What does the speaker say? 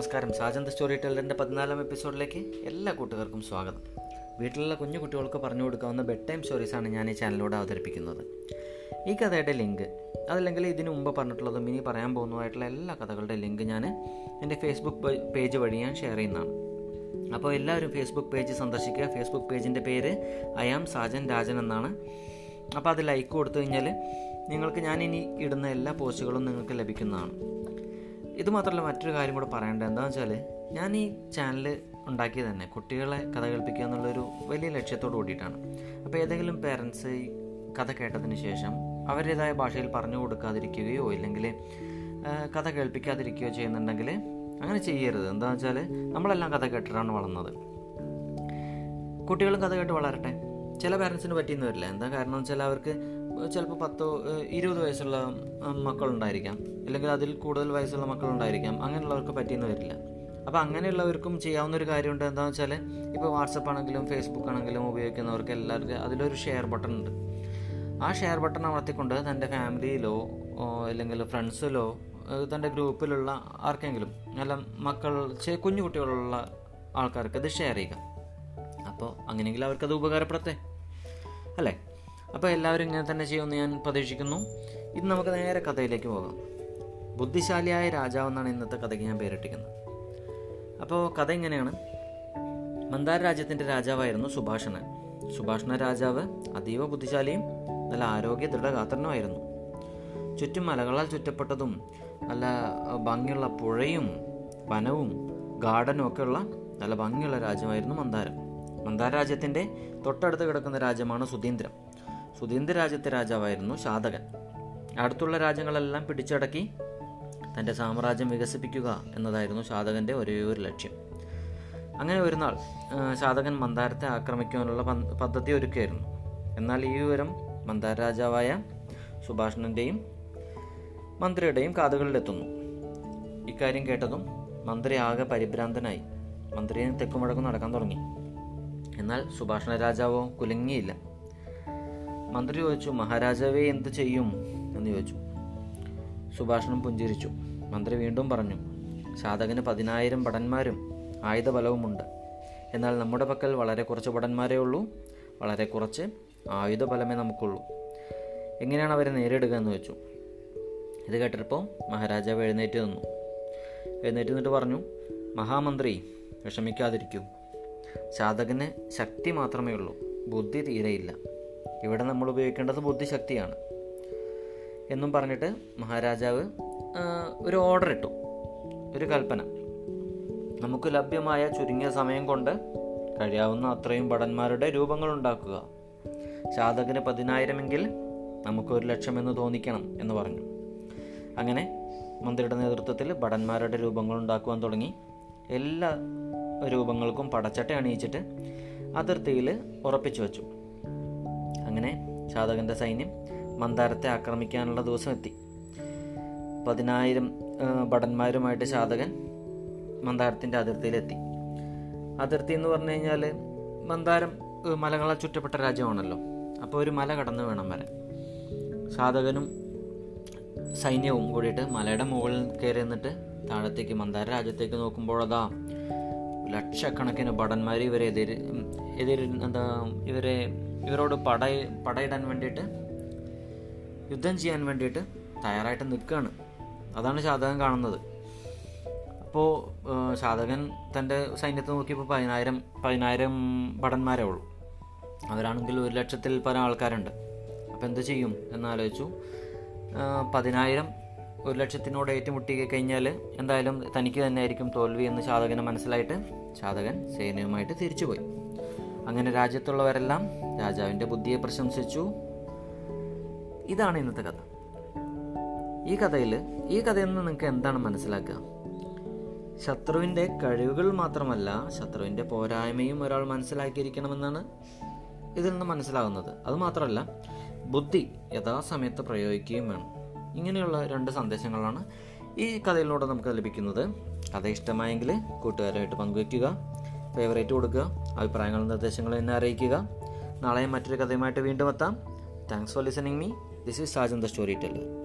നമസ്കാരം. സാജന്ത് സ്റ്റോറി ടെല്ലറിന്റെ പതിനാലാം എപ്പിസോഡിലേക്ക് എല്ലാ കൂട്ടുകാർക്കും സ്വാഗതം. വീട്ടിലുള്ള കുഞ്ഞു കുട്ടികൾക്ക് പറഞ്ഞു കൊടുക്കാവുന്ന ബെഡ് ടൈം സ്റ്റോറീസാണ് ഞാൻ ഈ ചാനലിലൂടെ അവതരിപ്പിക്കുന്നത്. ഈ കഥയുടെ ലിങ്ക് അതല്ലെങ്കിൽ ഇതിനു മുമ്പ് പറഞ്ഞിട്ടുള്ളതും ഇനി പറയാൻ പോകുന്നതായിട്ടുള്ള എല്ലാ കഥകളുടെ ലിങ്ക് ഞാൻ എന്റെ ഫേസ്ബുക്ക് പേജ് വഴി ഞാൻ ഷെയർ ചെയ്യുന്നതാണ്. അപ്പോൾ എല്ലാവരും ഫേസ്ബുക്ക് പേജ് സന്ദർശിക്കുക. ഫേസ്ബുക്ക് പേജിന്റെ പേര് അയാം സാജൻ രാജൻ എന്നാണ്. അപ്പോൾ അത് ലൈക്ക് കൊടുത്തു കഴിഞ്ഞാൽ നിങ്ങൾക്ക് ഞാൻ ഇനി ഇടുന്ന എല്ലാ പോസ്റ്റുകളും നിങ്ങൾക്ക് ലഭിക്കുന്നതാണ്. ഇത് മാത്രമല്ല മറ്റൊരു കാര്യം കൂടെ പറയേണ്ടത് എന്താണെന്ന് വെച്ചാൽ ഞാൻ ഈ ചാനൽ ഉണ്ടാക്കിയത് തന്നെ കുട്ടികളെ കഥ കേൾപ്പിക്കുക എന്നുള്ളൊരു വലിയ ലക്ഷ്യത്തോട് കൂടിയിട്ടാണ്. അപ്പോൾ ഏതെങ്കിലും പേരൻസ് ഈ കഥ കേട്ടതിന് ശേഷം അവരുടേതായ ഭാഷയിൽ പറഞ്ഞു കൊടുക്കാതിരിക്കുകയോ ഇല്ലെങ്കിൽ കഥ കേൾപ്പിക്കാതിരിക്കുകയോ ചെയ്യുന്നുണ്ടെങ്കിൽ അങ്ങനെ ചെയ്യരുത്. എന്താണെന്ന് വെച്ചാൽ നമ്മളെല്ലാം കഥ കേട്ടിട്ടാണ് വളർന്നത്. കുട്ടികളും കഥ കേട്ട് വളരട്ടെ. ചില പാരൻസിന് പറ്റിയെന്ന് വരില്ല. എന്താ കാരണം വെച്ചാൽ അവർക്ക് ചിലപ്പോൾ പത്തോ ഇരുപത് വയസ്സുള്ള മക്കളുണ്ടായിരിക്കാം. അല്ലെങ്കിൽ അതിൽ കൂടുതൽ വയസ്സുള്ള മക്കളുണ്ടായിരിക്കാം. അങ്ങനെയുള്ളവർക്ക് പറ്റിയെന്ന് വരില്ല. അപ്പോൾ അങ്ങനെയുള്ളവർക്കും ചെയ്യാവുന്ന ഒരു കാര്യമുണ്ട് എന്താണെന്ന് വെച്ചാൽ ഇപ്പോൾ വാട്സപ്പ് ആണെങ്കിലും ഫേസ്ബുക്ക് ആണെങ്കിലും ഉപയോഗിക്കുന്നവർക്ക് എല്ലാവർക്കും അതിലൊരു ഷെയർ ബട്ടൺ ഉണ്ട്. ആ ഷെയർ ബട്ടൺ അമർത്തിക്കൊണ്ട് തന്റെ ഫാമിലിയിലോ അല്ലെങ്കിൽ ഫ്രണ്ട്സിലോ തന്റെ ഗ്രൂപ്പിലുള്ള ആർക്കെങ്കിലും അല്ല മക്കൾ കുഞ്ഞു കുട്ടികളുള്ള ആൾക്കാർക്ക് ഇത് ഷെയർ ചെയ്യുക. അപ്പോൾ അങ്ങനെയെങ്കിൽ അവർക്കത് ഉപകാരപ്പെടത്തെ അല്ലേ? അപ്പോൾ എല്ലാവരും ഇങ്ങനെ തന്നെ ചെയ്യുമെന്ന് ഞാൻ പ്രതീക്ഷിക്കുന്നു. ഇത് നമുക്ക് നേരെ കഥയിലേക്ക് പോകാം. ബുദ്ധിശാലിയായ രാജാവ് എന്നാണ് ഇന്നത്തെ കഥയ്ക്ക് ഞാൻ പേരിട്ടിരിക്കുന്നത്. അപ്പോൾ കഥ ഇങ്ങനെയാണ്. മന്ദാര രാജ്യത്തിന്റെ രാജാവായിരുന്നു സുഭാഷണൻ. സുഭാഷണ രാജാവ് അതീവ ബുദ്ധിശാലിയും നല്ല ആരോഗ്യ ദൃഢഗാത്രനുമായിരുന്നു. ചുറ്റും മലകളാൽ ചുറ്റപ്പെട്ടതും നല്ല ഭംഗിയുള്ള പുഴയും വനവും ഗാർഡനും ഒക്കെയുള്ള നല്ല ഭംഗിയുള്ള രാജ്യമായിരുന്നു മന്ദാരം. മന്ദാര രാജ്യത്തിന്റെ തൊട്ടടുത്ത് കിടക്കുന്ന രാജ്യമാണ് സുധീന്ദ്രം സുധീന്ദ്ര രാജ്യത്തെ രാജാവായിരുന്നു ശാതകൻ. അടുത്തുള്ള രാജ്യങ്ങളെല്ലാം പിടിച്ചടക്കി തന്റെ സാമ്രാജ്യം വികസിപ്പിക്കുക എന്നതായിരുന്നു ശാതകന്റെ ഒരേ ഒരു ലക്ഷ്യം. അങ്ങനെ ഒരു നാൾ ശാതകൻ മന്ദാരത്തെ ആക്രമിക്കുവാനുള്ള പദ്ധതി ഒരുക്കുകയായിരുന്നു എന്നാൽ ഈ വിവരം മന്ദാര രാജാവായ സുഭാഷണന്റെയും മന്ത്രിയുടെയും കാതുകളിലെത്തുന്നു. ഇക്കാര്യം കേട്ടതും മന്ത്രി ആകെ പരിഭ്രാന്തനായി. മന്ത്രിയെ തെക്കുമുഴക്കും നടക്കാൻ തുടങ്ങി. എന്നാൽ സുഭാഷണ രാജാവോ കുലുങ്ങിയില്ല. മന്ത്രി ചോദിച്ചു മഹാരാജാവേ എന്ത് ചെയ്യും? എന്ന് ചോദിച്ചു. സുഭാഷണം പുഞ്ചിരിച്ചു. മന്ത്രി വീണ്ടും പറഞ്ഞു സാധകന് പതിനായിരം ഭടന്മാരും ആയുധബലവുമുണ്ട്. എന്നാൽ നമ്മുടെ പക്കൽ വളരെ കുറച്ച് ഭടന്മാരേ ഉള്ളൂ. വളരെ കുറച്ച് ആയുധബലമേ നമുക്കുള്ളൂ. എങ്ങനെയാണ് അവരെ നേരിടുക? എന്ന് ചോദിച്ചു. ഇത് കേട്ടപ്പോൾ മഹാരാജാവ് എഴുന്നേറ്റ് നിന്നു. എഴുന്നേറ്റ് നിന്നിട്ട് പറഞ്ഞു മഹാമന്ത്രി വിഷമിക്കാതിരിക്കൂ. സാധകന് ശക്തി മാത്രമേ ഉള്ളൂ. ബുദ്ധി തീരെയില്ല ഇവിടെ നമ്മൾ ഉപയോഗിക്കേണ്ടത് ബുദ്ധിശക്തിയാണ്. എന്നും പറഞ്ഞിട്ട് മഹാരാജാവ് ഒരു ഓർഡർ ഇട്ടു. ഒരു കൽപ്പന. നമുക്ക് ലഭ്യമായ ചുരുങ്ങിയ സമയം കൊണ്ട് കഴിയാവുന്ന അത്രയും ഭടന്മാരുടെ രൂപങ്ങൾ ഉണ്ടാക്കുക. ശാതകന് പതിനായിരമെങ്കിൽ നമുക്ക് ഒരു ലക്ഷമെന്ന് തോന്നിക്കണം എന്ന് പറഞ്ഞു. അങ്ങനെ മന്ത്രിയുടെ നേതൃത്വത്തിൽ ഭടന്മാരുടെ രൂപങ്ങൾ ഉണ്ടാക്കുവാൻ തുടങ്ങി. എല്ലാ രൂപങ്ങൾക്കും പടച്ചട്ട അണിയിച്ചിട്ട് അതിർത്തിയിൽ ഉറപ്പിച്ചു വച്ചു. അങ്ങനെ ചാതകന്റെ സൈന്യം മന്ദാരത്തെ ആക്രമിക്കാനുള്ള ദിവസം എത്തി. പതിനായിരം ഭടന്മാരുമായിട്ട് ചാതകൻ മന്ദാരത്തിന്റെ അതിർത്തിയിലെത്തി. അതിർത്തി എന്ന് പറഞ്ഞു കഴിഞ്ഞാൽ മന്ദാരം മലകളാൽ ചുറ്റപ്പെട്ട രാജ്യമാണല്ലോ. അപ്പോൾ ഒരു മല കടന്നു വേണം വരാൻ. ചാതകനും സൈന്യവും കൂടിയിട്ട് മലയുടെ മുകളിൽ കയറി നിന്നിട്ട് താഴത്തേക്ക് മന്ദാര രാജ്യത്തേക്ക് നോക്കുമ്പോഴതാ ലക്ഷക്കണക്കിന് ഭടന്മാർ ഇവരെ എതിര് എതിര് എന്താ ഇവരെ ഇവരോട് പട പടയിടാൻ വേണ്ടിയിട്ട് യുദ്ധം ചെയ്യാൻ വേണ്ടിയിട്ട് തയ്യാറായിട്ട് നിൽക്കുകയാണ്. അതാണ് ശാതകൻ കാണുന്നത്. അപ്പോൾ ശാതകൻ തന്റെ സൈന്യത്തെ നോക്കിയപ്പോൾ പതിനായിരം പതിനായിരം ഭടന്മാരേ ഉള്ളൂ. അവരാണെങ്കിൽ ഒരു ലക്ഷത്തിൽ പല ആൾക്കാരുണ്ട്. അപ്പോൾ എന്ത് ചെയ്യും എന്നാലോചിച്ചു പതിനായിരം ഒരു ലക്ഷത്തിനോട് ഏറ്റുമുട്ടി കഴിഞ്ഞാൽ എന്തായാലും തനിക്ക് തന്നെ ആയിരിക്കും തോൽവി എന്ന് ശാതകന് മനസ്സിലായിട്ട് ശാതകൻ സേനയുമായിട്ട് തിരിച്ചുപോയി. അങ്ങനെ രാജ്യത്തുള്ളവരെല്ലാം രാജാവിന്റെ ബുദ്ധിയെ പ്രശംസിച്ചു. ഇതാണ് ഇന്നത്തെ കഥ. ഈ കഥയിൽ ഈ കഥയിൽ നിന്ന് നിങ്ങൾക്ക് എന്താണ് മനസ്സിലാക്കുക? ശത്രുവിന്റെ കഴിവുകൾ മാത്രമല്ല ശത്രുവിന്റെ പോരായ്മയും ഒരാൾ മനസ്സിലാക്കിയിരിക്കണമെന്നാണ് ഇതിൽ നിന്ന് മനസ്സിലാകുന്നത്. അതുമാത്രമല്ല ബുദ്ധി യഥാസമയത്ത് പ്രയോഗിക്കുകയും വേണം. ഇങ്ങനെയുള്ള രണ്ട് സന്ദേശങ്ങളാണ് ഈ കഥയിലൂടെ നമുക്ക് ലഭിക്കുന്നത്. കഥ ഇഷ്ടമായെങ്കിൽ കൂട്ടുകാരുമായിട്ട് പങ്കുവയ്ക്കുക. ഫേവറേറ്റ് കൊടുക്കുക. അഭിപ്രായങ്ങളും നിർദ്ദേശങ്ങളും എന്നെ അറിയിക്കുക. നാളെ മറ്റൊരു കഥയുമായിട്ട് വീണ്ടും എത്താം. Thanks for listening me this is Sajan the story teller